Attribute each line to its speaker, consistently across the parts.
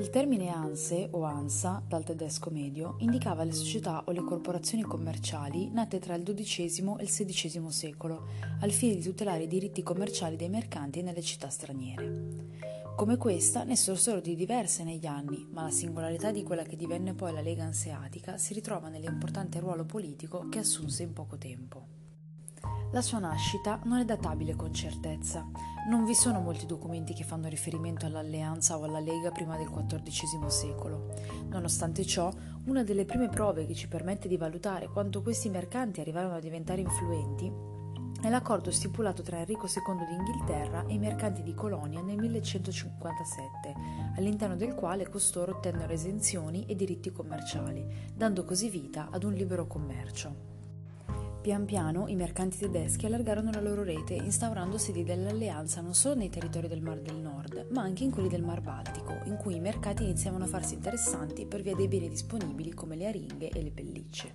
Speaker 1: Il termine ANSE o ANSA, dal tedesco medio, indicava le società o le corporazioni commerciali nate tra il XII e il XVI secolo, al fine di tutelare i diritti commerciali dei mercanti nelle città straniere. Come questa ne sorsero di diverse negli anni, ma la singolarità di quella che divenne poi la Lega Anseatica si ritrova nell'importante ruolo politico che assunse in poco tempo. La sua nascita non è databile con certezza. Non vi sono molti documenti che fanno riferimento all'alleanza o alla Lega prima del XIV secolo. Nonostante ciò, una delle prime prove che ci permette di valutare quanto questi mercanti arrivarono a diventare influenti è l'accordo stipulato tra Enrico II d'Inghilterra e i mercanti di Colonia nel 1157, all'interno del quale costoro ottennero esenzioni e diritti commerciali, dando così vita ad un libero commercio. Pian piano i mercanti tedeschi allargarono la loro rete, instaurando sedi dell'alleanza non solo nei territori del Mar del Nord, ma anche in quelli del Mar Baltico, in cui i mercati iniziavano a farsi interessanti per via dei beni disponibili come le aringhe e le pellicce.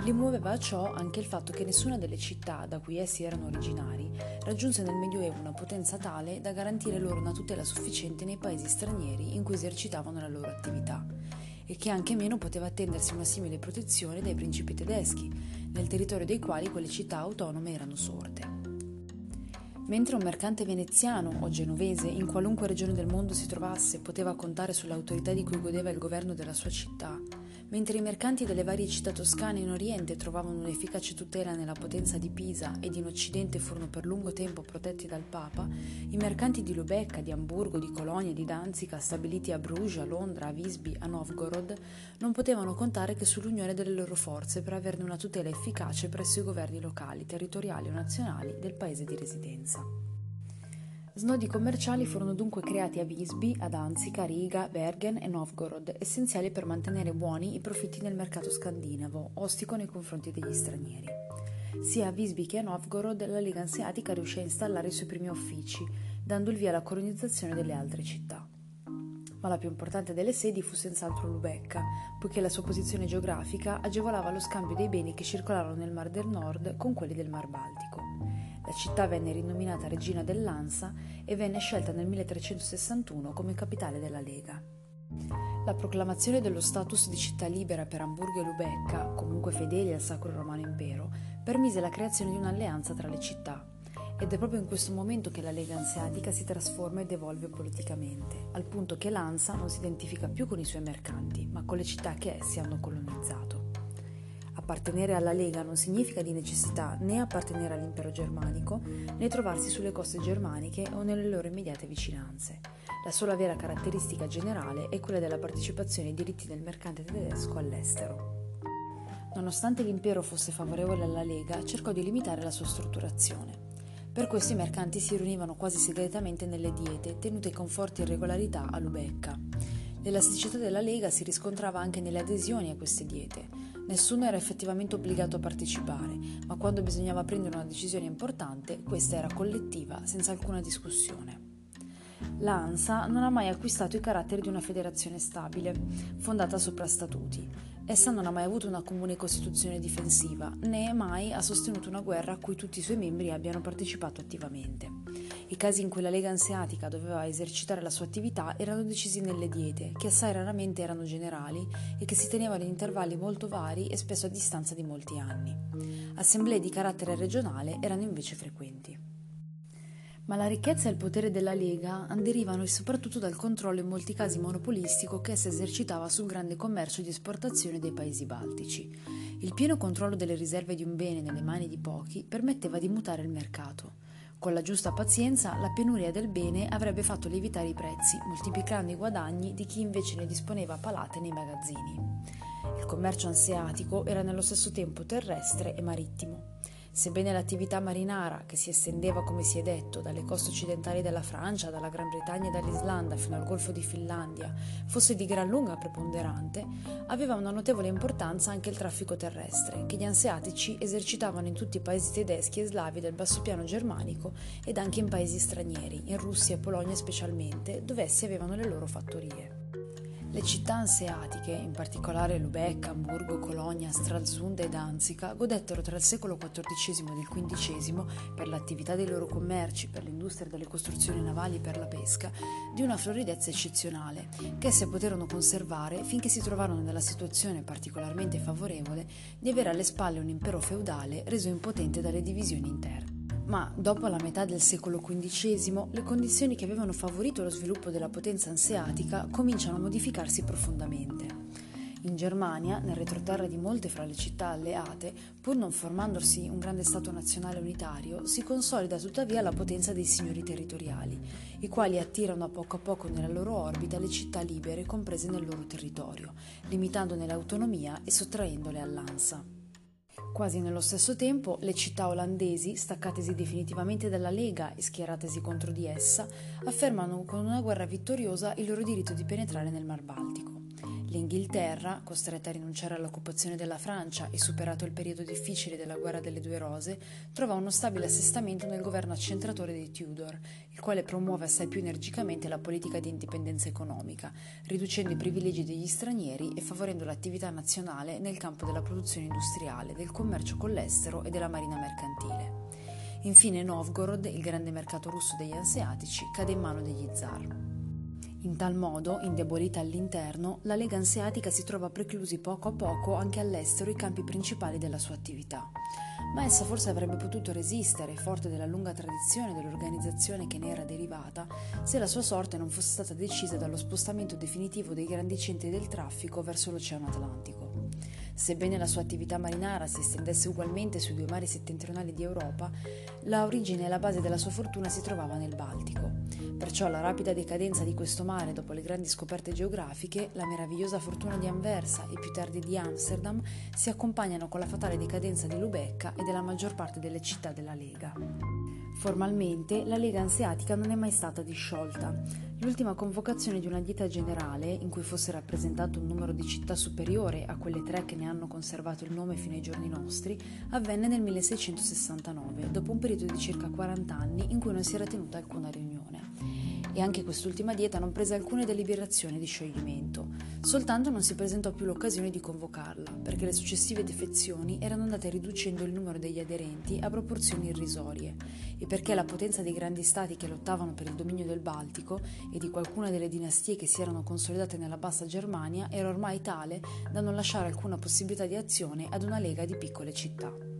Speaker 1: Li muoveva a ciò anche il fatto che nessuna delle città da cui essi erano originari raggiunse nel Medioevo una potenza tale da garantire loro una tutela sufficiente nei paesi stranieri in cui esercitavano la loro attività e che anche meno poteva attendersi una simile protezione dai principi tedeschi, nel territorio dei quali quelle città autonome erano sorte. Mentre un mercante veneziano o genovese in qualunque regione del mondo si trovasse poteva contare sull'autorità di cui godeva il governo della sua città, Mentre i mercanti delle varie città toscane in Oriente trovavano un'efficace tutela nella potenza di Pisa ed in Occidente furono per lungo tempo protetti dal Papa, i mercanti di Lubecca, di Amburgo, di Colonia, di Danzica, stabiliti a Bruges, a Londra, a Visby, a Novgorod, non potevano contare che sull'unione delle loro forze per averne una tutela efficace presso i governi locali, territoriali o nazionali del paese di residenza. Snodi commerciali furono dunque creati a Visby, a Danzica, Riga, Bergen e Novgorod, essenziali per mantenere buoni i profitti nel mercato scandinavo, ostico nei confronti degli stranieri. Sia a Visby che a Novgorod la Lega Anseatica riuscì a installare i suoi primi uffici, dando il via alla colonizzazione delle altre città. Ma la più importante delle sedi fu senz'altro Lubecca, poiché la sua posizione geografica agevolava lo scambio dei beni che circolavano nel Mar del Nord con quelli del Mar Baltico. La città venne rinominata Regina dell'Ansa e venne scelta nel 1361 come capitale della Lega. La proclamazione dello status di città libera per Amburgo e Lubecca, comunque fedeli al Sacro Romano Impero, permise la creazione di un'alleanza tra le città. Ed è proprio in questo momento che la Lega Anseatica si trasforma ed evolve politicamente, al punto che l'Ansa non si identifica più con i suoi mercanti, ma con le città che essi hanno colonizzato. Appartenere alla Lega non significa di necessità né appartenere all'impero germanico né trovarsi sulle coste germaniche o nelle loro immediate vicinanze. La sola vera caratteristica generale è quella della partecipazione ai diritti del mercante tedesco all'estero. Nonostante l'impero fosse favorevole alla Lega, cercò di limitare la sua strutturazione. Per questo i mercanti si riunivano quasi segretamente nelle diete, tenute con forti irregolarità a Lubecca. L'elasticità della Lega si riscontrava anche nelle adesioni a queste diete. Nessuno era effettivamente obbligato a partecipare, ma quando bisognava prendere una decisione importante, questa era collettiva, senza alcuna discussione. L'ANSA non ha mai acquistato i caratteri di una federazione stabile, fondata sopra statuti. Essa non ha mai avuto una comune costituzione difensiva, né mai ha sostenuto una guerra a cui tutti i suoi membri abbiano partecipato attivamente. I casi in cui la Lega Anseatica doveva esercitare la sua attività erano decisi nelle diete, che assai raramente erano generali e che si tenevano in intervalli molto vari e spesso a distanza di molti anni. Assemblee di carattere regionale erano invece frequenti. Ma la ricchezza e il potere della Lega derivano soprattutto dal controllo in molti casi monopolistico che essa esercitava sul grande commercio di esportazione dei paesi baltici. Il pieno controllo delle riserve di un bene nelle mani di pochi permetteva di mutare il mercato. Con la giusta pazienza, la penuria del bene avrebbe fatto lievitare i prezzi, moltiplicando i guadagni di chi invece ne disponeva a palate nei magazzini. Il commercio anseatico era nello stesso tempo terrestre e marittimo. Sebbene l'attività marinara, che si estendeva, come si è detto, dalle coste occidentali della Francia, dalla Gran Bretagna e dall'Islanda fino al Golfo di Finlandia, fosse di gran lunga preponderante, aveva una notevole importanza anche il traffico terrestre, che gli anseatici esercitavano in tutti i paesi tedeschi e slavi del basso piano germanico ed anche in paesi stranieri, in Russia e Polonia specialmente, dove essi avevano le loro fattorie. Le città anseatiche, in particolare Lubeck, Amburgo, Colonia, Stralsund e Danzica, godettero tra il secolo XIV ed il XV, per l'attività dei loro commerci, per l'industria delle costruzioni navali e per la pesca, di una floridezza eccezionale, che esse poterono conservare finché si trovarono nella situazione particolarmente favorevole di avere alle spalle un impero feudale reso impotente dalle divisioni interne ma dopo la metà del secolo XV le condizioni che avevano favorito lo sviluppo della potenza anseatica cominciano a modificarsi profondamente. In Germania, nel retroterra di molte fra le città alleate, pur non formandosi un grande Stato nazionale unitario, si consolida tuttavia la potenza dei signori territoriali, i quali attirano a poco a poco nella loro orbita le città libere comprese nel loro territorio, limitandone l'autonomia e sottraendole all'ANSA. Quasi nello stesso tempo, le città olandesi, staccatesi definitivamente dalla Lega e schieratesi contro di essa, affermano con una guerra vittoriosa il loro diritto di penetrare nel Mar Baltico. L'Inghilterra, costretta a rinunciare all'occupazione della Francia e superato il periodo difficile della guerra delle due rose, trova uno stabile assestamento nel governo accentratore dei Tudor, il quale promuove assai più energicamente la politica di indipendenza economica, riducendo i privilegi degli stranieri e favorendo l'attività nazionale nel campo della produzione industriale, del commercio con l'estero e della marina mercantile. Infine Novgorod, il grande mercato russo degli anseatici, cade in mano degli zar. In tal modo, indebolita all'interno, la Lega Anseatica si trova preclusi poco a poco anche all'estero i campi principali della sua attività. Ma essa forse avrebbe potuto resistere, forte della lunga tradizione dell'organizzazione che ne era derivata, se la sua sorte non fosse stata decisa dallo spostamento definitivo dei grandi centri del traffico verso l'Oceano Atlantico. Sebbene la sua attività marinara si estendesse ugualmente sui due mari settentrionali di Europa, la origine e la base della sua fortuna si trovava nel Baltico. Perciò la rapida decadenza di questo mare dopo le grandi scoperte geografiche, la meravigliosa fortuna di Anversa e più tardi di Amsterdam si accompagnano con la fatale decadenza di Lubecca e della maggior parte delle città della Lega. Formalmente la Lega Anseatica non è mai stata disciolta. L'ultima convocazione di una dieta generale, in cui fosse rappresentato un numero di città superiore a quelle tre che ne hanno conservato il nome fino ai giorni nostri, avvenne nel 1669, dopo un periodo di circa 40 anni in cui non si era tenuta alcuna riunione e anche quest'ultima dieta non prese alcune deliberazioni di scioglimento, soltanto non si presentò più l'occasione di convocarla, perché le successive defezioni erano andate riducendo il numero degli aderenti a proporzioni irrisorie e perché la potenza dei grandi stati che lottavano per il dominio del Baltico e di qualcuna delle dinastie che si erano consolidate nella bassa Germania era ormai tale da non lasciare alcuna possibilità di azione ad una lega di piccole città.